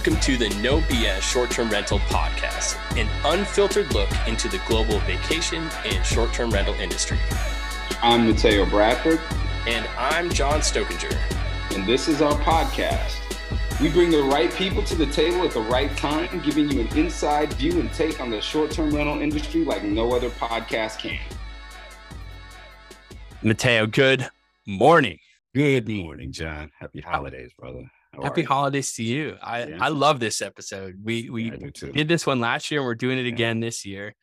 Welcome to the No BS Short Term Rental Podcast, an unfiltered look into the global vacation and short term rental industry. I'm Mateo Bradford. And I'm John Stokinger. And this is our podcast. We bring the right people to the table at the right time, giving you an inside view and take on the short term rental industry like no other podcast can. Mateo, good morning. Good morning, John. Happy holidays, brother. How Happy holidays to you. I, yeah. I love this episode. We we yeah, did this one last year and we're doing it again this year.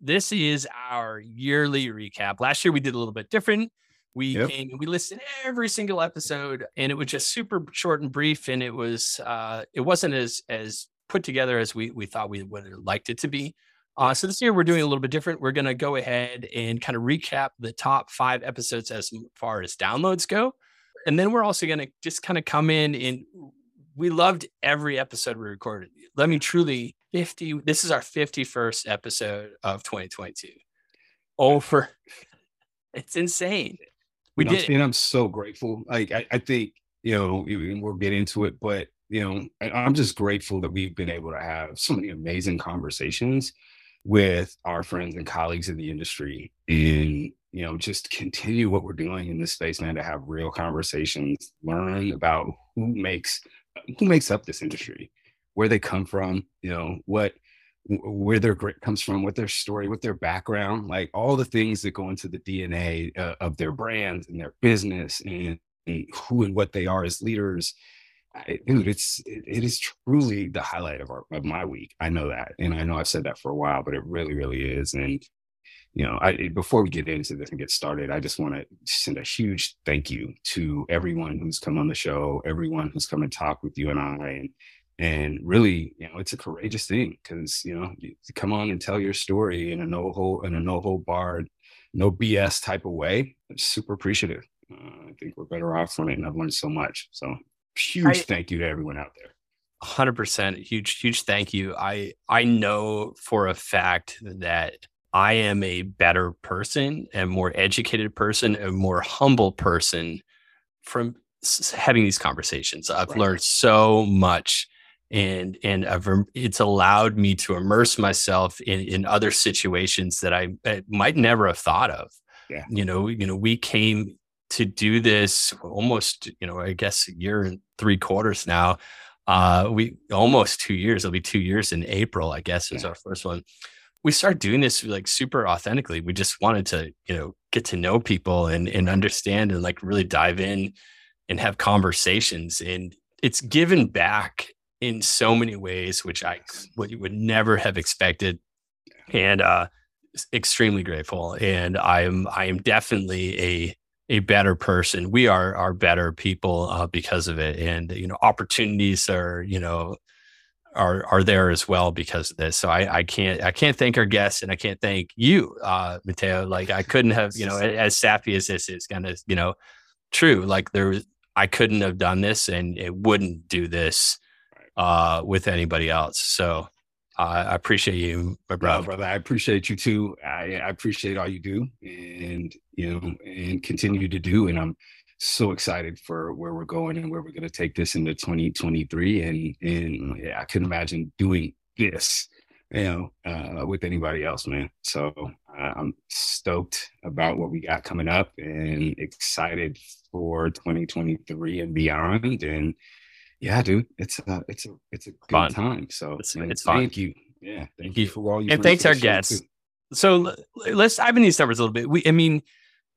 This is our yearly recap. Last year we did a little bit different. We yep. came and we listened every single episode and it was just super short and brief and it was uh it wasn't as as put together as we we thought we would have liked it to be. Uh, so this year we're doing a little bit different. We're going to go ahead and kind of recap the top five episodes as far as downloads go and then we're also going to just kind of come in and we loved every episode we recorded. Let me truly 50. This is our 51st episode of 2022. Over. It's insane. We you know, did. And I'm so grateful. Like, I, I think, you know, we'll get into it, but, you know, I'm just grateful that we've been able to have so many amazing conversations with our friends and colleagues in the industry and you know just continue what we're doing in this space man to have real conversations learn about who makes who makes up this industry where they come from you know what where their grit comes from what their story what their background like all the things that go into the dna uh, of their brands and their business and, and who and what they are as leaders I, dude, it's it, it is truly the highlight of our of my week. I know that, and I know I've said that for a while, but it really, really is. And you know, I before we get into this and get started, I just want to send a huge thank you to everyone who's come on the show, everyone who's come and talked with you and I, and and really, you know, it's a courageous thing because you know, you come on and tell your story in a no hold in a no hold barred, no BS type of way. I'm super appreciative. Uh, I think we're better off from it, and I've learned so much. So huge I, thank you to everyone out there. 100% huge huge thank you i i know for a fact that i am a better person a more educated person a more humble person from having these conversations i've right. learned so much and and I've, it's allowed me to immerse myself in in other situations that I, I might never have thought of yeah you know you know we came to do this almost, you know, I guess a year and three quarters now. Uh, we almost two years. It'll be two years in April, I guess, is yeah. our first one. We started doing this like super authentically. We just wanted to, you know, get to know people and and understand and like really dive in and have conversations. And it's given back in so many ways, which I would, would never have expected. And uh extremely grateful. And I am I am definitely a a better person. We are are better people uh, because of it, and you know opportunities are you know are are there as well because of this. So I I can't I can't thank our guests and I can't thank you, uh, Mateo. Like I couldn't have you know as sappy as this is kind of you know true. Like there was I couldn't have done this and it wouldn't do this uh, with anybody else. So I appreciate you, my brother. No, brother, I appreciate you too. I, I appreciate all you do, and you know, and continue to do. And I'm so excited for where we're going and where we're going to take this into 2023. And and yeah, I couldn't imagine doing this, you know, uh, with anybody else, man. So uh, I'm stoked about what we got coming up, and excited for 2023 and beyond. And yeah, dude, it's a it's a it's a good fun. time. So it's, it's thank fun. you. Yeah, thank, thank you. for all you and thanks our guests. Too. So let's dive into these numbers a little bit. We, I mean,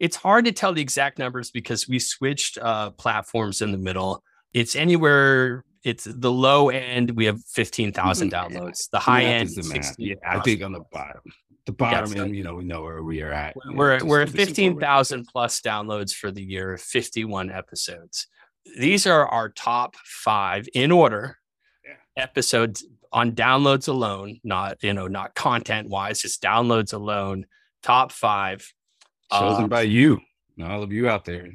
it's hard to tell the exact numbers because we switched uh, platforms in the middle. It's anywhere. It's the low end. We have fifteen thousand downloads. The high end, the yeah, I think on the bottom. The bottom end, you know, we know where we are at. We're know, we're at fifteen thousand plus downloads for the year. Fifty one episodes these are our top five in order yeah. episodes on downloads alone, not you know, not content wise, just downloads alone. Top five chosen uh, by you, all of you out there.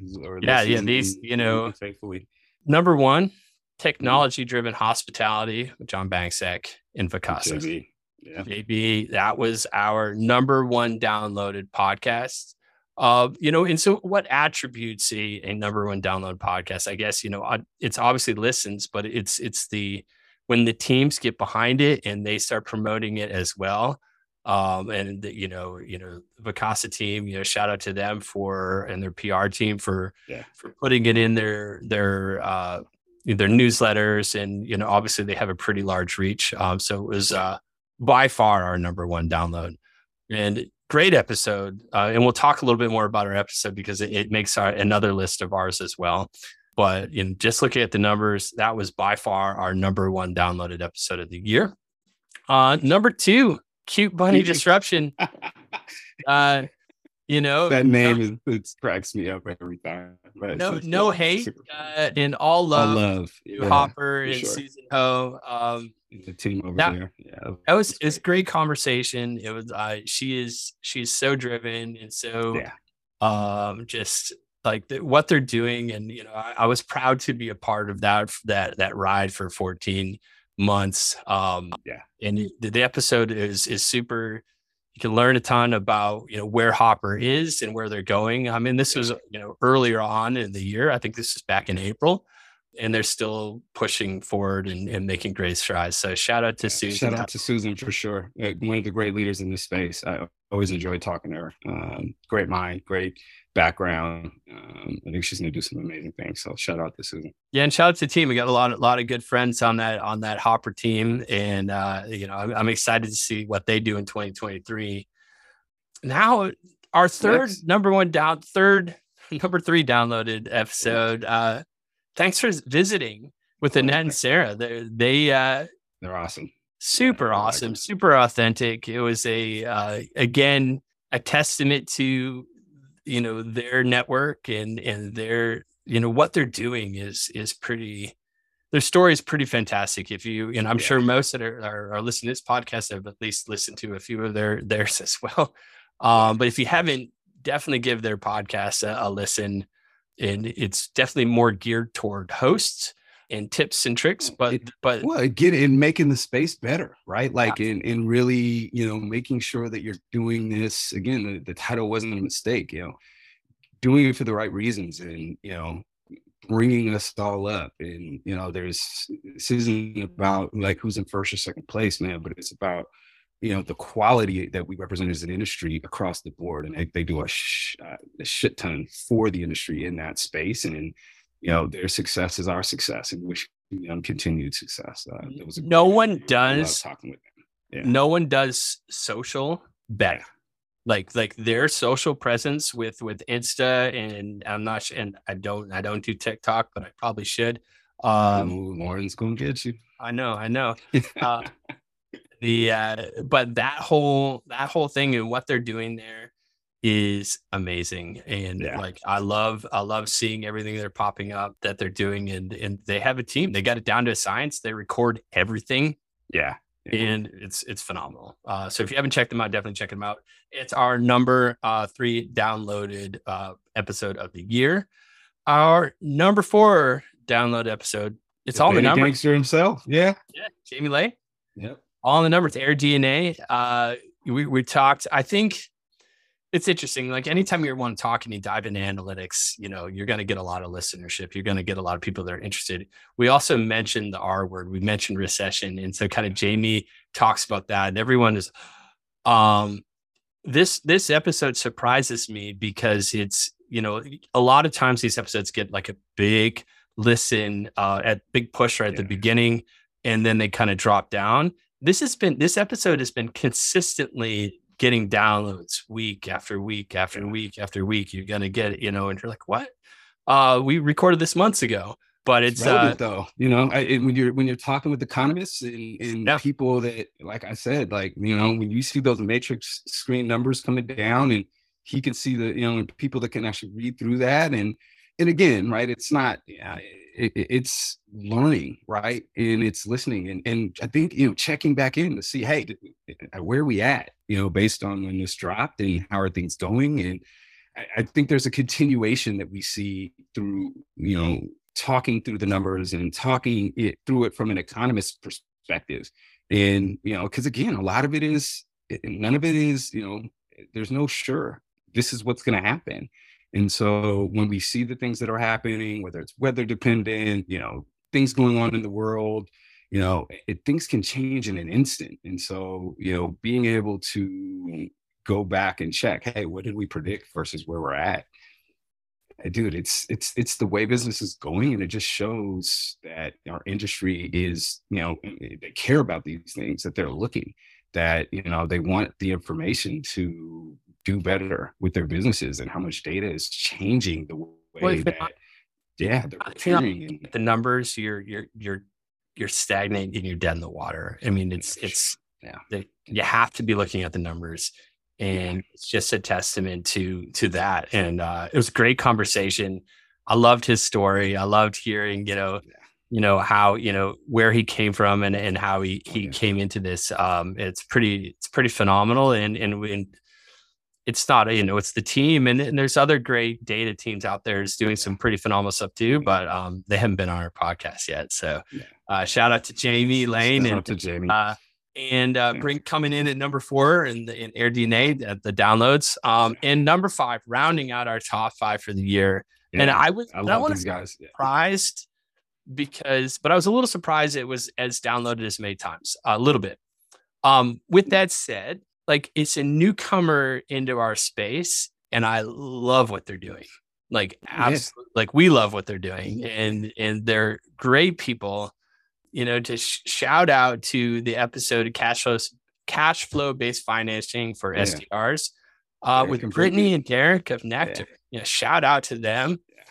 yeah, yeah. These, you know, faithfully. Number one, technology driven hospitality with John Banczak in Vacasa. JB. Yeah. JB, that was our number one downloaded podcast. Uh, you know, and so what attributes a, a number one download podcast? I guess you know it's obviously listens, but it's it's the when the teams get behind it and they start promoting it as well, um, and the, you know, you know, Vacasa team, you know, shout out to them for and their PR team for yeah. for putting it in their their uh, their newsletters, and you know, obviously they have a pretty large reach. Um, so it was uh, by far our number one download, and great episode. Uh, and we'll talk a little bit more about our episode because it, it makes our, another list of ours as well. But in just looking at the numbers, that was by far our number one downloaded episode of the year. Uh, number two, cute bunny disruption. Uh, you know that name is it cracks me up every time. But no, no hate, uh, and all love, love yeah, Hopper and sure. Susan Ho. Um, the team over that, there. Yeah, that was it's great conversation. It was uh, she is she's so driven and so yeah. um just like the, what they're doing, and you know I, I was proud to be a part of that that that ride for 14 months. Um, yeah, and the, the episode is is super. You can learn a ton about you know where Hopper is and where they're going. I mean, this was you know earlier on in the year. I think this is back in April, and they're still pushing forward and, and making great strides. So shout out to Susan. Shout out to Susan for sure. One of the great leaders in this space. I always enjoy talking to her. Um, great mind, great background. Um, I think she's going to do some amazing things. So shout out to Susan. Yeah, and shout out to the team. We got a lot, a lot of good friends on that on that Hopper team, and uh, you know, I'm, I'm, excited to see what they do in 2023. Now, our third Next. number one down, third number three downloaded episode. Uh, thanks for visiting with Annette and Sarah. They they uh, they're awesome. Super yeah, awesome, like super authentic. It was a uh, again a testament to you know their network and and their you know what they're doing is is pretty their story is pretty fantastic. If you and i'm yeah. sure most that are, are, are, listening to this podcast have at least listened to a few of their theirs as well. Um, but if you haven't definitely give their podcast a, a listen. And it's definitely more geared toward hosts and tips and tricks but it, but well again in making the space better right like yeah. in in really you know making sure that you're doing this again the, the title wasn't a mistake you know doing it for the right reasons and you know bringing us all up and you know there's this isn't about like who's in first or second place man but it's about you know the quality that we represent as an industry across the board and they, they do a, sh- a shit ton for the industry in that space and you know their success is our success and wish them continued success. Uh, no one does talking with them. Yeah. no one does social better like like their social presence with with insta and i'm not sure and i don't i don't do tiktok but i probably should. Um Ooh, lauren's gonna get you. I know i know. Uh, the uh but that whole that whole thing and what they're doing there is amazing and yeah. like i love i love seeing everything they're popping up that they're doing and and they have a team. They got it down to a science. They record everything. Yeah, yeah. and it's it's phenomenal. Uh so if you haven't checked them out definitely check them out. It's our number uh three downloaded uh episode of the year. Our number four download episode it's the all the numbers. Gangster himself. Yeah. Yeah. Jamie Lane. Yep. All in the numbers. AirDNA uh we we talked i think it's interesting. Like anytime you want to talk and you dive into analytics, you know, you're going to get a lot of listenership. You're going to get a lot of people that are interested. We also mentioned the R word. We mentioned recession. And so kind of Jamie talks about that. And everyone is um this this episode surprises me because it's, you know, a lot of times these episodes get like a big listen uh at big push right at yeah. the beginning and then they kind of drop down. This has been this episode has been consistently getting downloads week after week after yeah. week after week. You're gonna get you know, and you're like, what? Uh, we recorded this months ago, but it's, it's uh, though. You know, I, it, when you're when you're talking with economists and, and yeah. people that, like I said, like you know, when you see those matrix screen numbers coming down, and he can see the you know people that can actually read through that, and and again, right? It's not. Yeah, it, it's learning, right? And it's listening, and and I think you know checking back in to see, hey, eh, eh, where are we at? You know, based on when this dropped and how are things going, and I, I think there's a continuation that we see through you know talking through the numbers and talking it through it from an economist perspective, and you know, because again, a lot of it is eh, none of it is you know, there's no sure this is what's going to happen and so when we see the things that are happening, whether it's weather dependent, you know, things going on in the world, you know, it, things can change in an instant. And so, you know, being able to go back and check, hey, what did we predict versus where we're at? Eh, dude it's it's it's the way business is going and it just shows that our industry is you know eh, they care about these things that they're looking that you know they want the information to do better with their businesses and how much data is changing the way well, that yeah they're and, the numbers you're you're you're you're stagnating you're dead in the water. I mean it's it's yeah. you have to be looking at the numbers and it's just a testament to to that. And uh, it was a great conversation. I loved his story. I loved hearing you know you know how you know where he came from and and how he he came into this. Um it's pretty it's pretty phenomenal and and, and it's not you know it's the team and, and there's other great data teams out there is doing some pretty phenomenal stuff too but um they haven't been on our podcast yet so uh shout out to jamie lane shout and to jamie. uh and uh, bring coming in at number four in the in AirDNA at the downloads. Um, and number five, rounding out our top five for the year. Yeah, and I was I, I want to guys. Surprised because, but I was a little surprised it was as downloaded as many times, a little bit. Um, with that said, like it's a newcomer into our space, and I love what they're doing. Like, absolutely, yeah. like we love what they're doing, and and they're great people you know, to sh- shout out to the episode of cash flow, cash flow based financing for yeah. STRs uh, with completely. Brittany and Derek of Nectar. Yeah. You know, shout out to them. Yeah.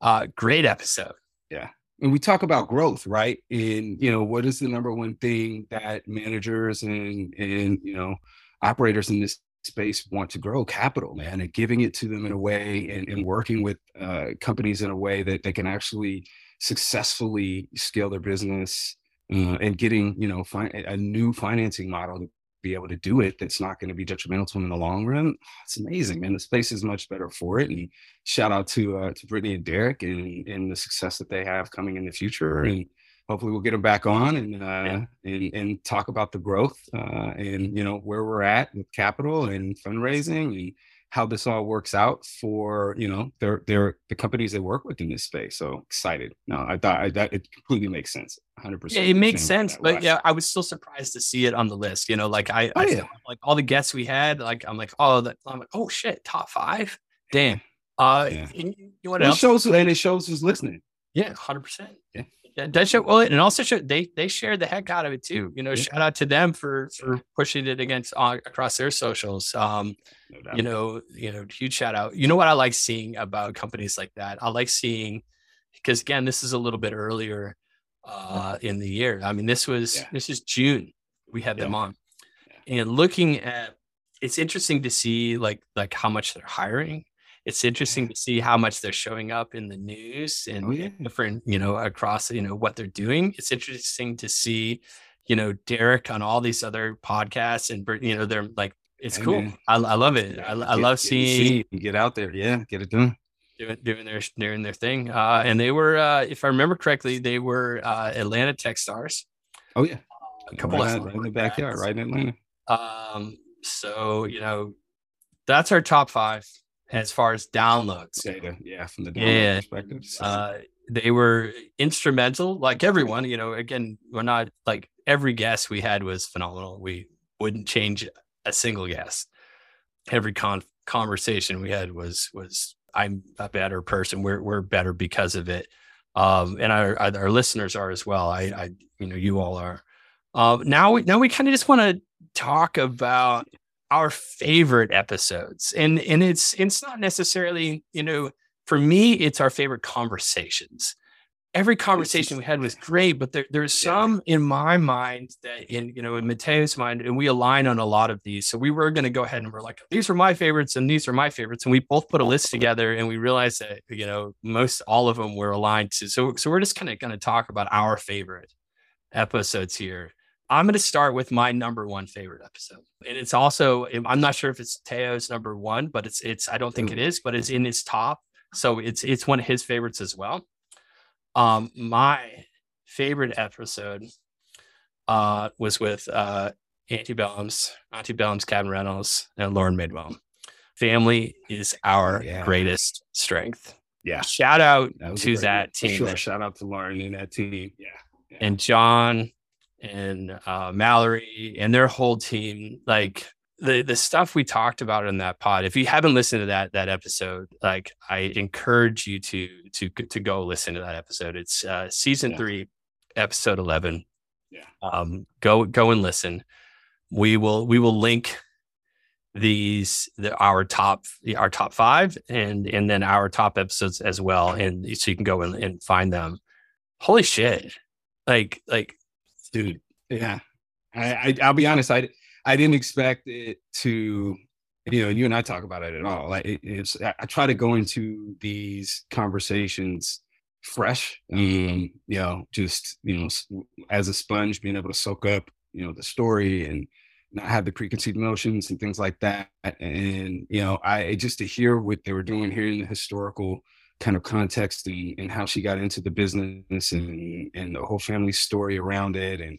Uh, great episode. Yeah. And we talk about growth, right? And you know, what is the number one thing that managers and and you know operators in this space want to grow capital, man, and giving it to them in a way and, and working with uh, companies in a way that they can actually successfully scale their business uh, and getting you know fi- a new financing model to be able to do it that's not going to be detrimental to them in the long run it's amazing man. The space is much better for it and shout out to uh, to brittany and derek and and the success that they have coming in the future and hopefully we'll get them back on and uh, and, and talk about the growth uh, and you know where we're at with capital and fundraising and how this all works out for you know their their the companies they work with in this space. So excited. No, I thought I, that it completely makes sense. 100. percent Yeah, it makes sense. But yeah, I was still surprised to see it on the list. You know, like I, oh, I yeah. like all the guests we had. Like I'm like, oh, that, I'm like, oh shit, top five. Damn. Uh, yeah. you, you what else? It shows and it shows who's listening. Yeah, hundred percent. Yeah that show well and also show they they shared the heck out of it too you know yeah. shout out to them for for pushing it against uh, across their socials um no you know you know huge shout out. You know what i like seeing about companies like that? I like seeing because again this is a little bit earlier uh in the year. I mean this was yeah. this is june we had yeah. them on and looking at it's interesting to see like like how much they're hiring it's interesting to see how much they're showing up in the news and oh, yeah. different, you know, across, you know, what they're doing. It's interesting to see, you know, Derek on all these other podcasts and, you know, they're like, it's cool. I, I, love it. I, I love seeing you get out there. Yeah. Get it done. Doing, doing their doing their thing, uh, and they were, uh, if I remember correctly, they were uh, Atlanta Techstars. Oh yeah, a couple right, of right in the backyard, right in Atlanta. Um, so you know, that's our top five as far as downloads. Data, yeah, from the download yeah. perspective. So. Uh, they were instrumental, like everyone. You know, again, we're not like every guest we had was phenomenal. We wouldn't change a single guest. Every con- conversation we had was was I'm a better person. We're we're better because of it. Um, and our our listeners are as well. I, I you know, you all are. Uh, now we now we kind of just want to talk about our favorite episodes. And and it's it's not necessarily you know for me it's our favorite conversations. Every conversation we had was great but there, there's some in my mind that in you know in mateo's mind and we align on a lot of these. So we were going to go ahead and we're like these are my favorites and these are my favorites and we both put a list together and we realized that you know most all of them were aligned to so so we're just kind of going to talk about our favorite episodes here I'm going to start with my number one favorite episode. And it's also, I'm not sure if it's Teo's number one, but it's, it's, I don't think it is, but it's in his top. So it's, it's one of his favorites as well. Um, my favorite episode uh, was with uh, Auntie Bellum's, Antebellum's Cabin Rentals and Lauren Midwell. Family is our yeah. greatest strength. Yeah. Shout out that to that team. Sure. Shout out to Lauren and that team. Yeah. yeah. And John and uh, Mallory and their whole team. Like the the stuff we talked about in that pod. If you haven't listened to that that episode, like I encourage you to to to go listen to that episode. It's uh, season yeah. three, episode eleven. Yeah. Um, go go and listen. We will we will link these the, our top our top five and and then our top episodes as well and so you can go and, and find them holy shit like like dude yeah I, I i'll be honest i i didn't expect it to you know you and i talk about it at all like it, it's i try to go into these conversations fresh um you know just you know as a sponge being able to soak up you know the story and not have the preconceived notions and things like that. And you know, I just to hear what they were doing here in the historical kind of context and, and how she got into the business and and the whole family story around it and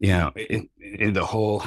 you know in the whole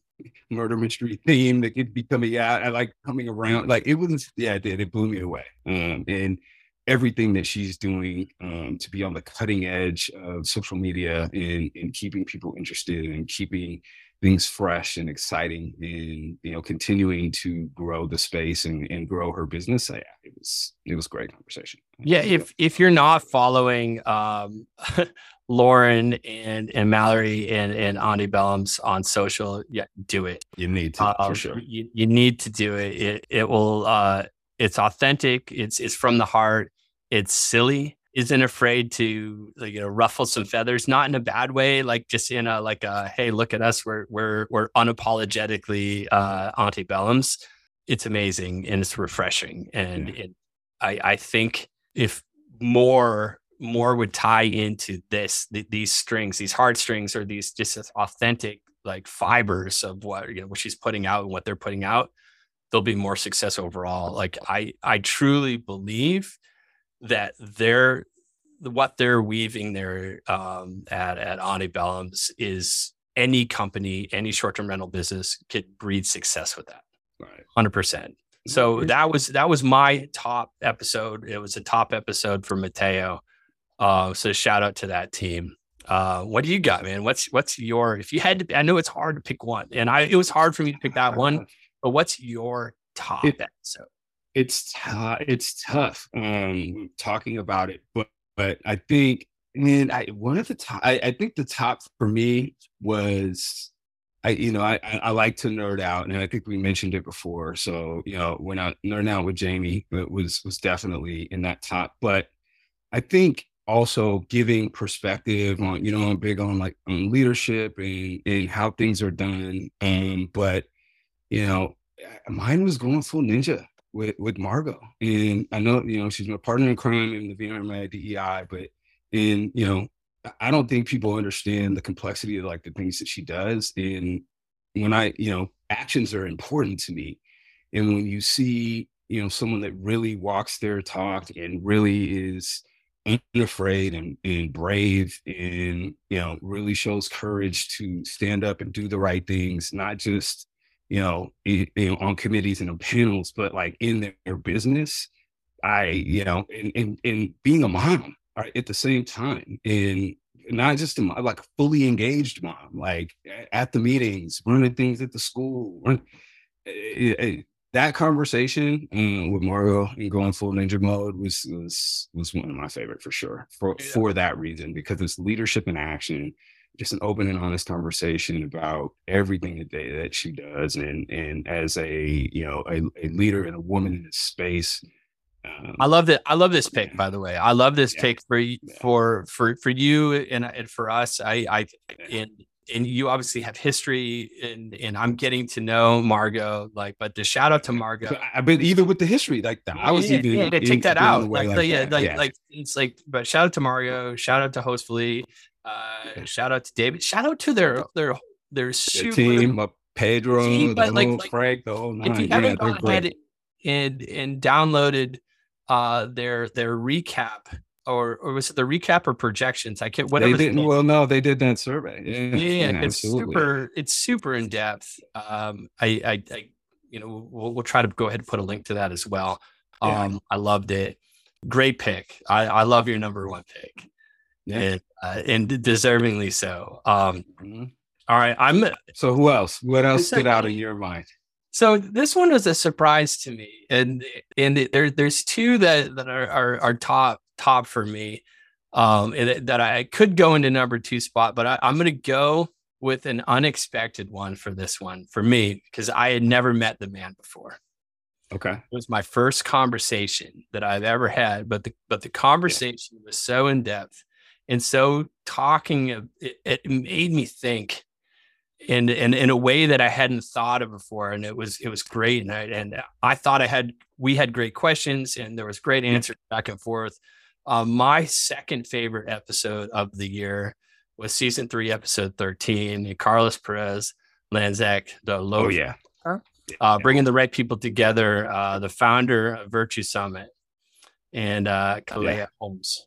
murder mystery theme that could be coming out I like coming around like it was yeah it did it blew me away um, and everything that she's doing um, to be on the cutting edge of social media and, and keeping people interested and keeping things fresh and exciting and you know continuing to grow the space and, and grow her business yeah, it was it was great conversation. Yeah if if you're not following um lauren and and mallory and and Auntie Bellums on social yeah do it. You need to uh, for sure. you, you need to do it. It it will uh it's authentic. It's it's from the heart. It's silly isn't afraid to like, you know ruffle some feathers not in a bad way like just in a like a hey look at us we're we're we're unapologetically uh Auntie Bellums it's amazing and it's refreshing and yeah. it, i i think if more more would tie into this th- these strings these hard strings or these just authentic like fibers of what you know what she's putting out and what they're putting out there'll be more success overall like i i truly believe that they're what they're weaving there um, at at Auntie Bellums is any company, any short-term rental business could breed success with that. Hundred percent. So that was that was my top episode. It was a top episode for Mateo. Uh, so shout out to that team. Uh, what do you got, man? What's what's your if you had to? I know it's hard to pick one, and I it was hard for me to pick that one. But what's your top it, episode? It's t- it's tough um talking about it but but i think and i one of the top I, I think the top for me was I, you know, I, I like to nerd out, and I think we mentioned it before. So, you know, when I nerd out with Jamie, it was was definitely in that top. But I think also giving perspective on, you know, I'm big on like on leadership and and how things are done. Um, but you know, mine was going full ninja with with Margot, and I know you know she's my partner in crime in the VRMA DEI, but and you know I don't think people understand the complexity of like the things that she does. And when I you know actions are important to me, and when you see you know someone that really walks their talk and really is unafraid and, and brave and you know really shows courage to stand up and do the right things not just you know, you know, on committees and on panels, but like in their, their business, I, you know, and, and, and being a mom right, at the same time, and not just a mom, like a fully engaged mom, like at the meetings, running things at the school. Run, it, it, that conversation um, with Margot and going full ninja mode was was was one of my favorite for sure for yeah. for that reason because it's leadership in action just an open and honest conversation about everything that they, that she does and and as a you know a, a leader and a woman in this space um, I love that. I love this pick, by the way. I love this yeah, pick for yeah. for for for you and, and for us. I I and and you obviously have history and and I'm getting to know Margot. Like, but the shout out to Margot. I but even with the history, like that, I was yeah, even yeah, to take that out. Like, like, yeah, like, like it's like. But shout out to Margot. Shout out to Hostfully. Uh, shout out to David. Shout out to their their their super team, uh, Pedro, team, the like, like, Frank, the whole nine. If you haven't yeah, gone ahead and and downloaded uh their their recap or or was it the recap or projections? I can't. Whatever. They didn't. Well, no, they did that survey. Yeah, yeah, yeah it's absolutely. super. It's super in depth. Um, I, I, I you know, we'll, we'll try to go ahead and put a link to that as well. Um, yeah. I loved it. Great pick. I, I love your number one pick. yeah. and, uh, and deservingly so. Um, mm-hmm. all right, I'm. So who else? What else stood out in your mind? So this one was a surprise to me, and and there there's two that that are are, are top top for me, um, that I could go into number two spot, but I, I'm gonna go with an unexpected one for this one for me because I had never met the man before. Okay. It was my first conversation that I've ever had, but the but the conversation yeah. was so in depth and so talking. It, it made me think in, in in a way that I hadn't thought of before, and it was it was great. And I and I thought I had we had great questions, and there was great answers back and forth. Uh, my second favorite episode of the year was season three, episode thirteen. and Carlos Perez, Lanzac, the low. Oh yeah uh, bringing the right people together. Uh, the founder of Virtue Summit and uh, Kalea yeah. Holmes,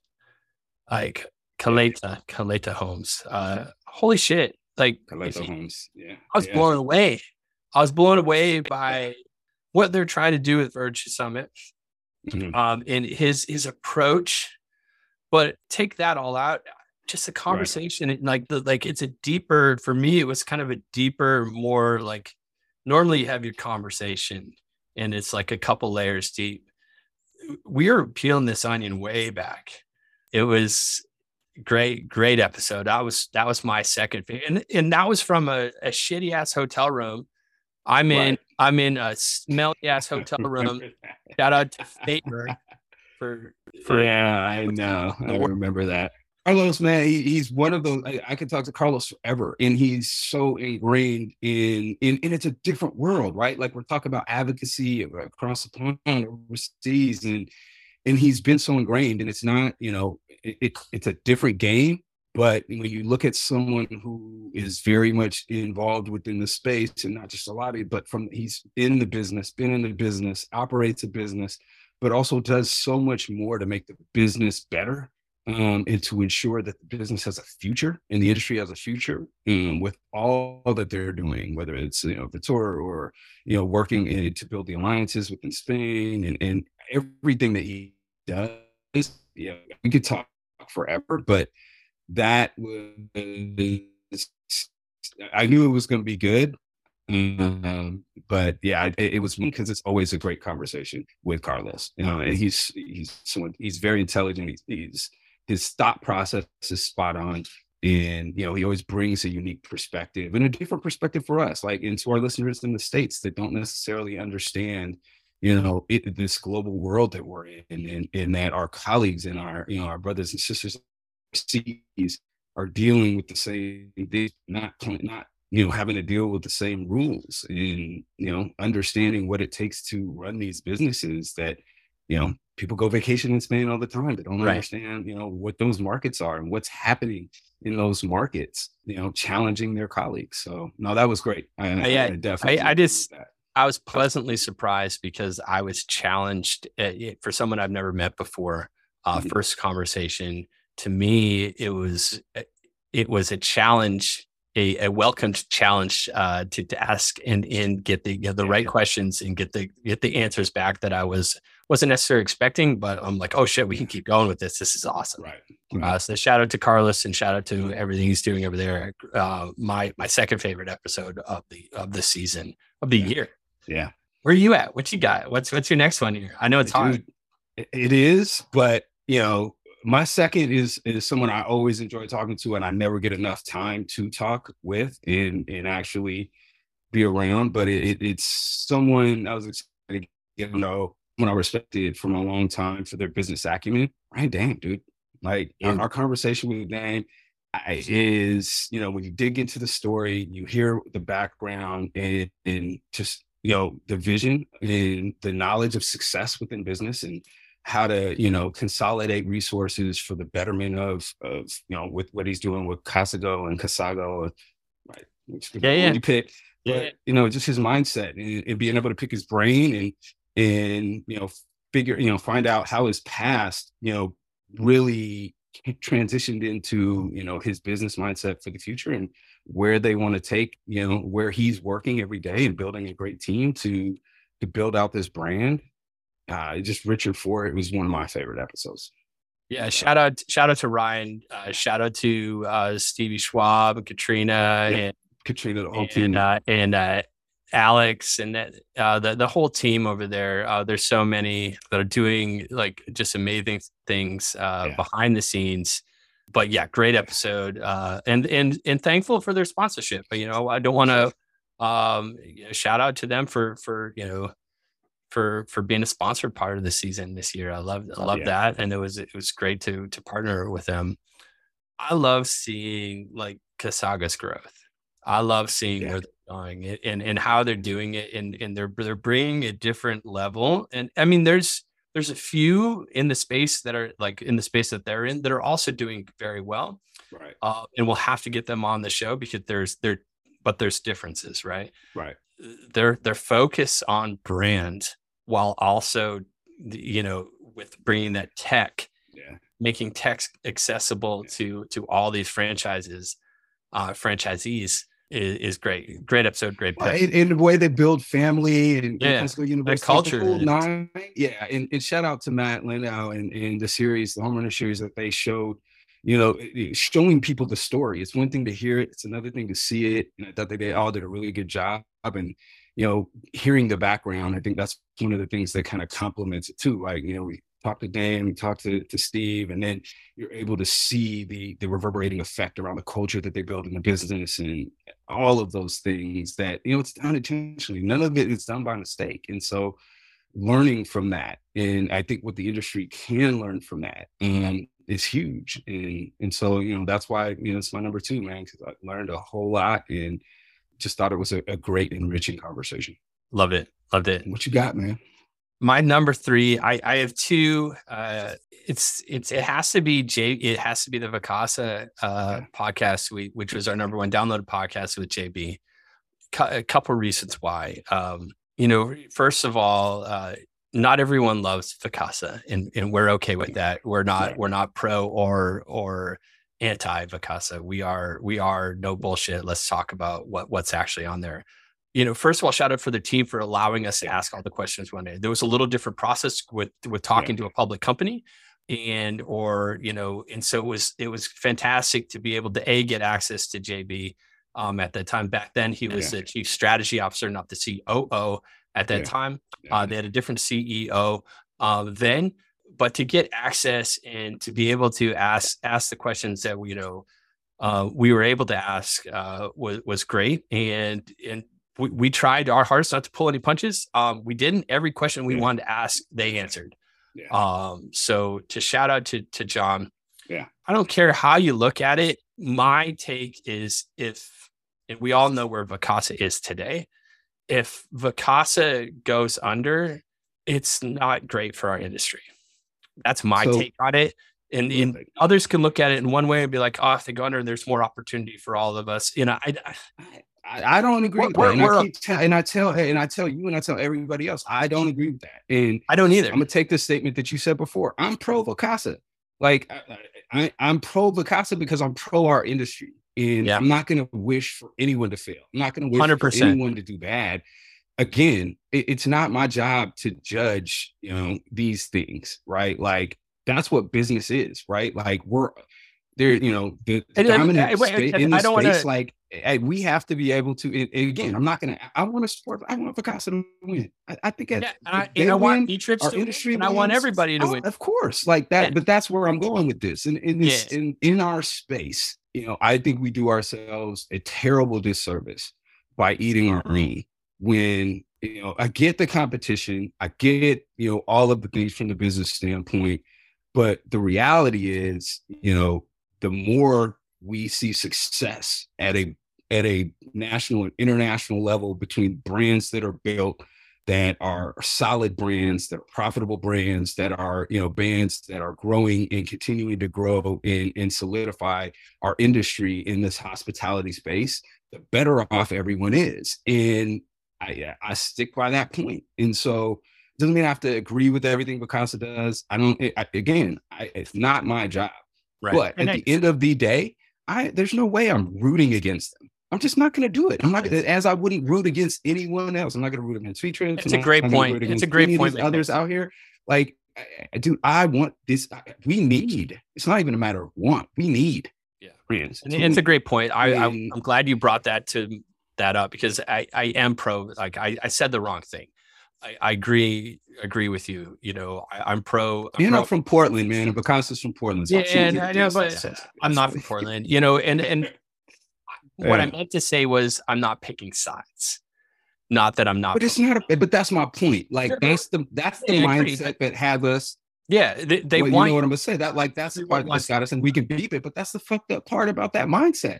like Kaleta, Kaleta Holmes. Uh, holy shit! Like Kaleta Holmes. Yeah, I was yeah. blown away. I was blown away by what they're trying to do with Virtue Summit, mm-hmm. um, and his his approach. But take that all out, just a conversation, right. like the like it's a deeper for me. It was kind of a deeper, more like normally you have your conversation and it's like a couple layers deep. We are peeling this onion way back. It was great, great episode. That was that was my second favorite. And and that was from a, a shitty ass hotel room. I'm in right. I'm in a smelly ass hotel room. Shout out to Faber for, for Yeah, I know. I remember that. Carlos, man, he, he's one of those. I, I could talk to Carlos forever, and he's so ingrained in, in, and it's a different world, right? Like we're talking about advocacy across the pond, overseas, and and he's been so ingrained, and it's not, you know, it, it it's a different game. But when you look at someone who is very much involved within the space, and not just a lobby, but from he's in the business, been in the business, operates a business, but also does so much more to make the business better um, and to ensure that the business has a future and the industry has a future um, with all that they're doing, whether it's you know Vitor or you know working in, to build the alliances within Spain and, and everything that he does. Yeah, we could talk forever, but that was I knew it was going to be good. Um, but yeah, it, it was because it's always a great conversation with Carlos. You know, and he's he's someone he's very intelligent. He's, he's his thought process is spot on and you know he always brings a unique perspective and a different perspective for us like into our listeners in the states that don't necessarily understand you know it, this global world that we're in and, and that our colleagues and our you know our brothers and sisters overseas are dealing with the same they not not you know having to deal with the same rules and you know understanding what it takes to run these businesses that you know people go vacation in Spain all the time. They don't right. understand, you know, what those markets are and what's happening in those markets, you know, challenging their colleagues. So no, that was great. I, I, I definitely, I, I just, I was pleasantly surprised because I was challenged uh, for someone I've never met before. Uh, mm-hmm. First conversation to me, it was, uh, it was a challenge a, a welcomed challenge uh, to, to ask and and get the get the right yeah. questions and get the get the answers back that I was wasn't necessarily expecting, but I'm like, oh shit, we can keep going with this. This is awesome. Right. Uh, so shout out to Carlos and shout out to everything he's doing over there. Uh, my my second favorite episode of the of the season of the yeah. year. Yeah. Where are you at? What you got? What's what's your next one here? I know it's hard. It is, but you know, my second is is someone I always enjoy talking to, and I never get enough time to talk with and and actually be around. But it, it, it's someone I was excited to get to know someone I respected from a long time for their business acumen. Right, dang, dude. Like yeah. our, our, conversation with Dan is, you know, when you dig into the story, you hear the background and, and just you know the vision and the knowledge of success within business and how to you know consolidate resources for the betterment of of you know with what he's doing with Casago and Casago, right? Which yeah, yeah. You pick, but you know just his mindset and, and, being able to pick his brain and and you know figure you know find out how his past you know really transitioned into you know his business mindset for the future and where they want to take you know where he's working every day and building a great team to to build out this brand uh, just Richard Ford it was one of my favorite episodes. Yeah, shout out, shout out to Ryan. Uh, shout out to uh, Stevie Schwab and Katrina yeah. and Katrina, the whole and, team, uh, and uh, Alex and uh, the the whole team over there. Uh, there's so many that are doing like just amazing things uh, yeah. behind the scenes. But yeah, great episode, uh, and and and thankful for their sponsorship. But you know, I don't want to um, shout out to them for for you know for for being a sponsored part of the season this year. I love I love yeah. that, and it was it was great to to partner with them. I love seeing like Casago's growth. I love seeing yeah. where they're going and and how they're doing it, and and they're they're bringing a different level. And I mean, there's there's a few in the space that are like in the space that they're in that are also doing very well. Right. Uh, and we'll have to get them on the show because there's there, but there's differences, right? Right. Their their focus on brand while also you know with bringing that tech yeah. making tech accessible yeah. to to all these franchises uh franchisees is, is great great episode great pick. in, in, the way they build family and, yeah. and University, culture nine, yeah and, and, shout out to matt Lindau and, and the series the homerunner series that they showed you know showing people the story it's one thing to hear it it's another thing to see it and i thought they all did a really good job and you know, hearing the background, I think that's one of the things that kind of complements it too. Like, you know, we talk to Dan, talk to, to Steve, and then you're able to see the the reverberating effect around the culture that they build in the business and all of those things that, you know, it's done intentionally. None of it is done by mistake. And so learning from that, and I think what the industry can learn from that and is huge. And and so, you know, that's why, you know, it's my number two, man, because I learned a whole lot and just thought it was a, a great, enriching conversation. Loved it. Loved it. What you got, man? My number three, I, I have two. Uh, it's it's it has to be J. It has to be the Vacasa uh, podcast, we, which was our number one downloaded podcast with JB. a couple reasons why. Um, you know, first of all, uh, not everyone loves Vacasa, and and we're okay with that. We're not we're not pro or or anti Vacasa. We are we are no bullshit. Let's talk about what what's actually on there. You know, first of all, shout out for the team for allowing us to ask all the questions one day. There was a little different process with with talking yeah. to a public company and or you know and so it was it was fantastic to be able to a get access to jb um, at that time back then he was yeah. the chief strategy officer not the coo at that yeah. time uh, they had a different ceo uh, then but to get access and to be able to ask ask the questions that we you know uh, we were able to ask uh, was was great and and we, we, tried our hardest not to pull any punches um, we didn't every question we yeah. wanted to ask they answered yeah. um, so to shout out to to john yeah i don't care how you look at it my take is if and we all know where Vacasa is today if Vacasa goes under it's not great for our industry that's my so, take on it. And, and, others can look at it in one way and be like, oh, if they go under, there's more opportunity for all of us. You know, I, I, I don't agree with that. And I, tell, and I tell and I tell you and I tell everybody else, I don't agree with that. And I don't either. I'm gonna take the statement that you said before. I'm pro Vacasa. Like I, am pro Vacasa because I'm pro our industry. And yeah. I'm not gonna wish for anyone to fail. I'm not gonna wish 100%. for anyone to do bad again, it, it's not my job to judge, you know, these things, right? Like that's what business is, right? Like we're there, you know, the, the dominant I, space, in the space, wanna... like hey, we have to be able to. And again, I'm not gonna. I want to support. I want Vacasa to win. I, I think. Yeah, and I, and I want each our industry, and I want everybody to oh, win. Of course, like that. Yeah. But that's where I'm going with this. And in, in this, in in our space, you know, I think we do ourselves a terrible disservice by eating our mm-hmm. own when you know I get the competition, I get you know all of the things from the business standpoint, but the reality is, you know, the more we see success at a at a national and international level between brands that are built that are solid brands, that are profitable brands, that are, you know, brands that are growing and continuing to grow and, and solidify our industry in this hospitality space, the better off everyone is. And I I stick by that point. And so it doesn't mean I have to agree with everything Vacasa does. I don't. It, I, again, I, it's not my job. Right. But and at I, the end of the day, I there's no way I'm rooting against them. I'm just not going to do it. I'm not gonna, as I wouldn't root against anyone else. I'm not going to root against features. It's a great point. It's a great point. Others out here, like dude, I want this. We need. It's not even a matter of want. We need. Yeah, friends. And it's a great point. I, I am glad you brought that to that up because I I am pro. Like I I said the wrong thing. I, I agree agree with you. You know, I, am pro. I'm You're pro. not from Portland, man. It's from Portland. So yeah, and I know, but I'm not from Portland. You know, and and what I meant to say was I'm not picking sides. Not that I'm not. But it's not. A, but that's my point. Like that's the that's the yeah, mindset that have us. Yeah, they, they well, want. You know what I'm gonna say? That like that's the part that's got us, and we can beat it. But that's the fucked up part about that mindset.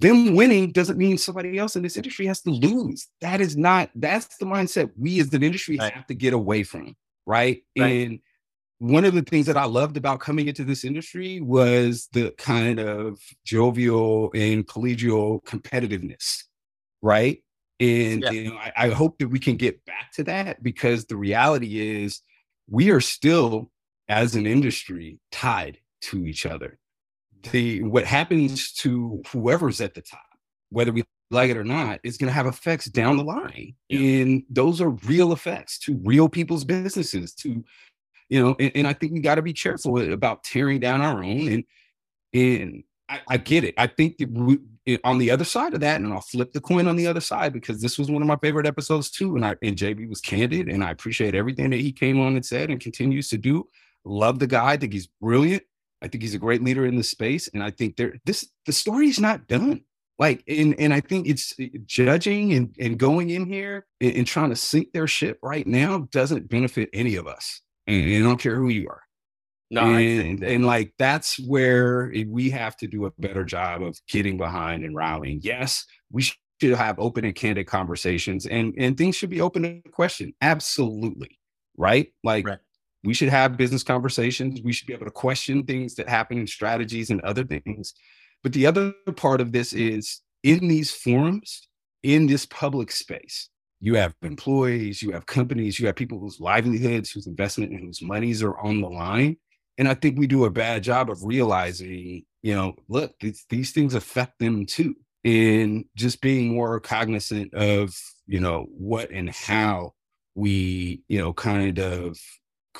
Them winning doesn't mean somebody else in this industry has to lose. That is not. That's the mindset we as an industry right. have to get away from. Right? right. And one of the things that I loved about coming into this industry was the kind of jovial and collegial competitiveness, right? And yeah. you know, I, I hope that we can get back to that because the reality is we are still, as an industry, tied to each other. The what happens to whoever's at the top, whether we like it or not, is going to have effects down the line, yeah. and those are real effects to real people's businesses, to you know, and, and I think we got to be careful about tearing down our own. And and I, I get it. I think that we, eh, on the other side of that, and I'll flip the coin on the other side because this was one of my favorite episodes too. And I and JB was candid, and I appreciate everything that he came on and said and continues to do. Love the guy. I think he's brilliant. I think he's a great leader in the space, and I think there this the story is not done. Like, and and I think it's eh, judging and and going in here and, and trying to sink their ship right now doesn't benefit any of us and I don't care who you are. No, and, and like that's where we have to do a better job of getting behind and rallying. Yes, we should have open and candid conversations, and and things should be open to question. Absolutely, right? Like right. We should have business conversations. We should be able to question things that happen in strategies and other things. But the other part of this is in these forums, in this public space, you have employees, you have companies, you have people whose livelihoods, whose investment, and whose monies are on the line. And I think we do a bad job of realizing, you know, look, these, these things affect them too. And just being more cognizant of, you know, what and how we, you know, kind of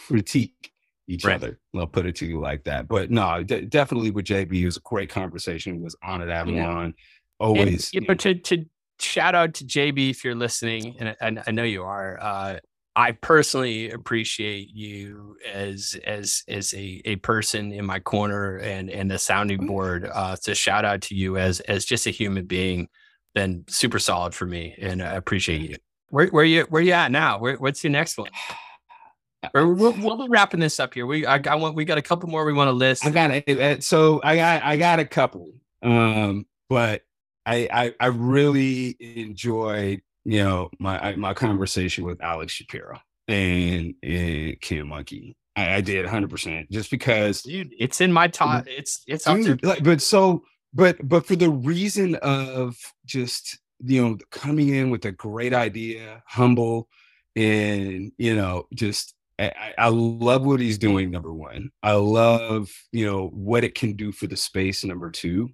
critique each right. other. I'll put it to you like that. But no, d- definitely with JB, it was a great conversation. It was honored to have him on. Always. And, but to, to shout out to JB if you're listening, and I, I know you are. Uh, I personally appreciate you as as as a, a person in my corner and and the sounding board. Uh, so shout out to you as as just a human being. Been super solid for me, and I appreciate you. Where where you where you at now? Where, what's your next one? We'll, we'll, be wrapping this up here. We I, I want we got a couple more we want to list. I got it. So I got I got a couple. Um, but I, I, I really enjoyed you know my my conversation with Alex Shapiro and, and Kim Monkey. I, I did 100 percent just because dude, it's in my top. It's it's dude, like, but so but but for the reason of just you know coming in with a great idea, humble, and you know just I, I, love what he's doing. Number one, I love you know what it can do for the space. Number two,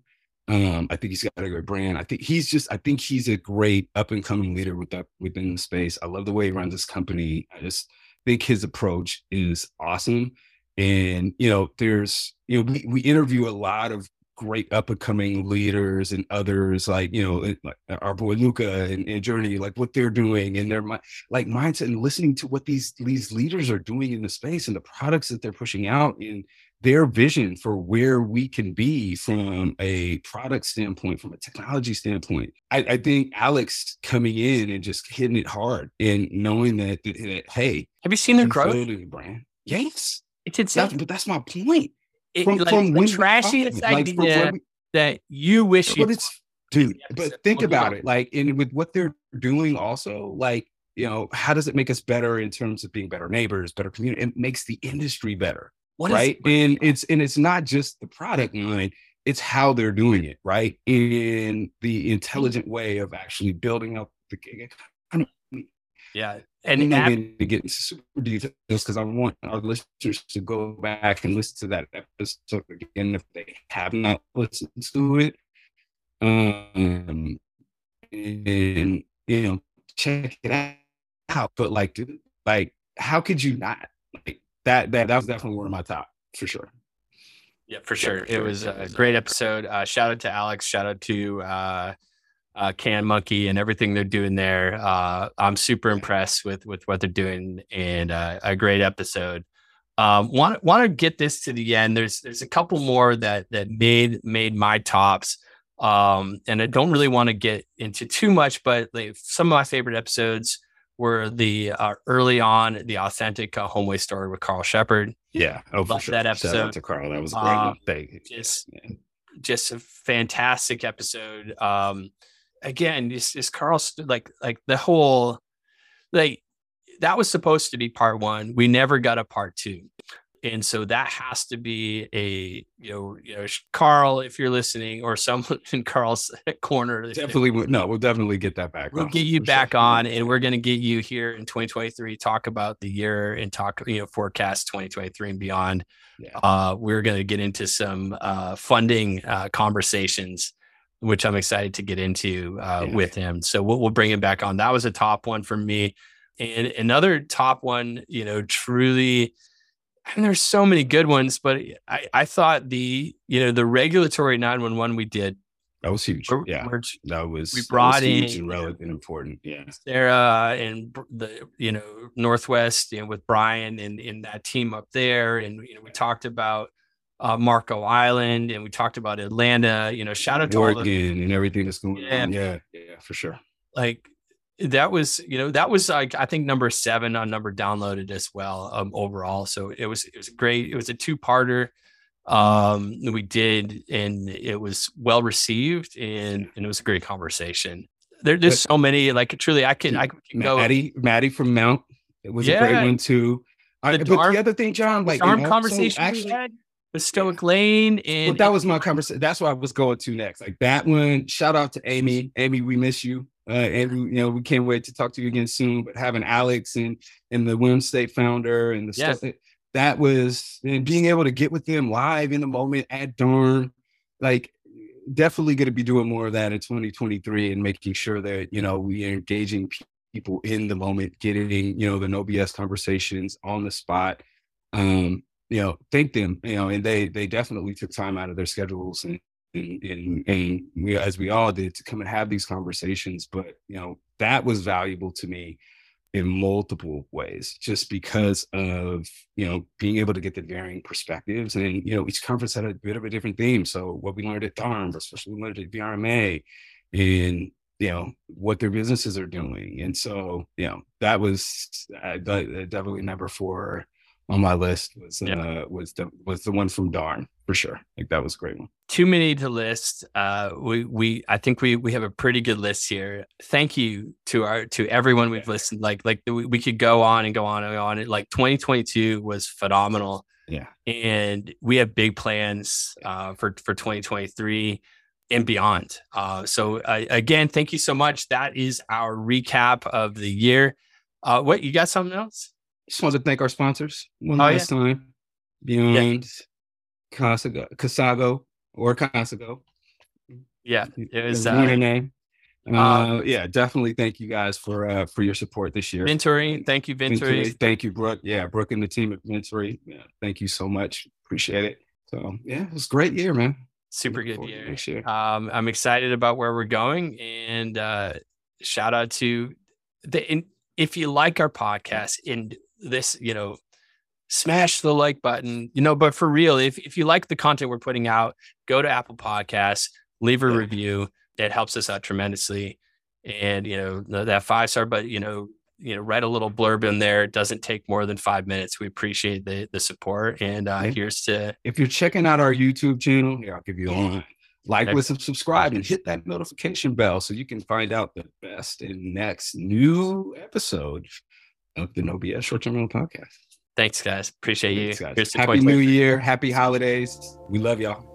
um, I think he's got a great brand. I think he's just, I think he's a great up and coming leader with that within the space. I love the way he runs his company. I just think his approach is awesome. And, you know, there's, you know, we, we interview a lot of great up and coming leaders and others like, you know, like our boy Luca and, and Journey, like what they're doing and their like mindset and listening to what these, these leaders are doing in the space and the products that they're pushing out and their vision for where we can be from a product standpoint, from a technology standpoint. I, I think Alex coming in and just hitting it hard and knowing that, that, hey, have you seen their growth? Brand, yes, it's insane. That's, but that's my point. It, from, like, from the trashiest idea we, that you wish you. But it's dude. But think about it, like, and with what they're doing, also, like, you know, how does it make us better in terms of being better neighbors, better community? It makes the industry better. What right? and it's and it's not just the product line, it's how they're doing it, right? In the intelligent way of actually building up the economy. Yeah. And I'm not going to get into super details because I want our listeners to go back and listen to that episode again if they have not listened to it. Um, and you know, check it out. But like, like, how could you not? Like, that that that was definitely one of my top for sure. Yeah, for sure. It was a great episode. Uh, shout out to Alex. Shout out to uh, uh, Can Monkey and everything they're doing there. Uh, I'm super impressed with with what they're doing and uh, a great episode. Um, want want to get this to the end. There's there's a couple more that that made made my tops. Um, and I don't really want to get into too much, but like, some of my favorite episodes were the uh, early on the authentic uh, HomeAway story with Carl Shepherd. Yeah, oh, for sure. that episode. To Carl, that was a great um. Just, just a fantastic episode. Um, again, just, just Carl, like, like the whole, like that was supposed to be part one. We never got a part two and so that has to be a you know you know Carl if you're listening or someone in Carl's corner definitely no we'll definitely get that back we'll get you back sure. on and we're going to get you here in 2023 talk about the year and talk you know forecast 2023 and beyond yeah. uh, we're going to get into some uh, funding uh, conversations which I'm excited to get into uh, yeah. with him so we'll, we'll bring him back on that was a top one for me and another top one you know truly and there's so many good ones, but I, I thought the you know the regulatory 911 we did that was huge. yeah, that was we brought was in and relevant, important. Yeah, Sarah and the you know Northwest you know, with Brian and in that team up there, and you know we talked about uh, Marco Island and we talked about Atlanta. You know, shout out to Oregon the, and everything that's going yeah, on. Yeah, yeah, for sure. Like that was you know that was like i think number seven on number downloaded as well um, overall so it was it was great it was a two-parter um we did and it was well received and, and it was a great conversation there, there's so many like truly i can i can go maddie maddie from mount it was yeah. a great one too I, the but the other thing john like you know, conversation so actually, with stoic lane and well, that was my conversation that's what i was going to next like that one shout out to amy amy we miss you uh, and you know, we can't wait to talk to you again soon. But having Alex and and the Wim State founder and the yes. stuff that, that was and being able to get with them live in the moment at DARM, like definitely going to be doing more of that in 2023 and making sure that you know we are engaging people in the moment, getting you know the no BS conversations on the spot. Um, you know, thank them, you know, and they they definitely took time out of their schedules and and, and, we, as we all did to come and have these conversations. But you know that was valuable to me in multiple ways just because of you know being able to get the varying perspectives. And you know each conference had a bit of a different theme. So what we learned at DARM especially we learned at VRMA and you know what their businesses are doing. And so you know that was uh, definitely number four on my list was uh, was the was the one from DARM for sure. Like that was a great one. Too many to list. Uh, we we I think we we have a pretty good list here. Thank you to our to everyone we've listened. Like like we, we could go on and go on and on. Like 2022 was phenomenal. Yeah, and we have big plans uh, for for 2023 and beyond. Uh, so uh, again, thank you so much. That is our recap of the year. Uh, what you got? Something else? Just want to thank our sponsors one oh, last yeah. time. Beyond yeah. Casago, Casago or Casago. Yeah, it was uh, name. Uh, uh, yeah, definitely thank you guys for uh, for your support this year. Venturi, thank you, Venturi. Thank you, Brooke. Yeah, Brooke and the team at Venturi. Yeah, thank you so much. Appreciate it. So yeah, it was a great year, man. Super good year. year. Um, I'm excited about where we're going, and uh, shout out to the. In, if you like our podcast and this, you know, smash the like button, you know, but for real, if, if you like the content we're putting out, go to Apple Podcasts, leave a review. It helps us out tremendously. And, you know, that five star, but, you know, you know, write a little blurb in there. It doesn't take more than five minutes. We appreciate the the support. And uh, here's to if you're checking out our YouTube channel, here I'll give you a. Like, listen, subscribe, and hit that notification bell so you can find out the best and next new episode of the No BS Short Term Rental Podcast. Thanks, guys. Appreciate Thanks, you. Guys. Happy New Year. Happy holidays. We love y'all.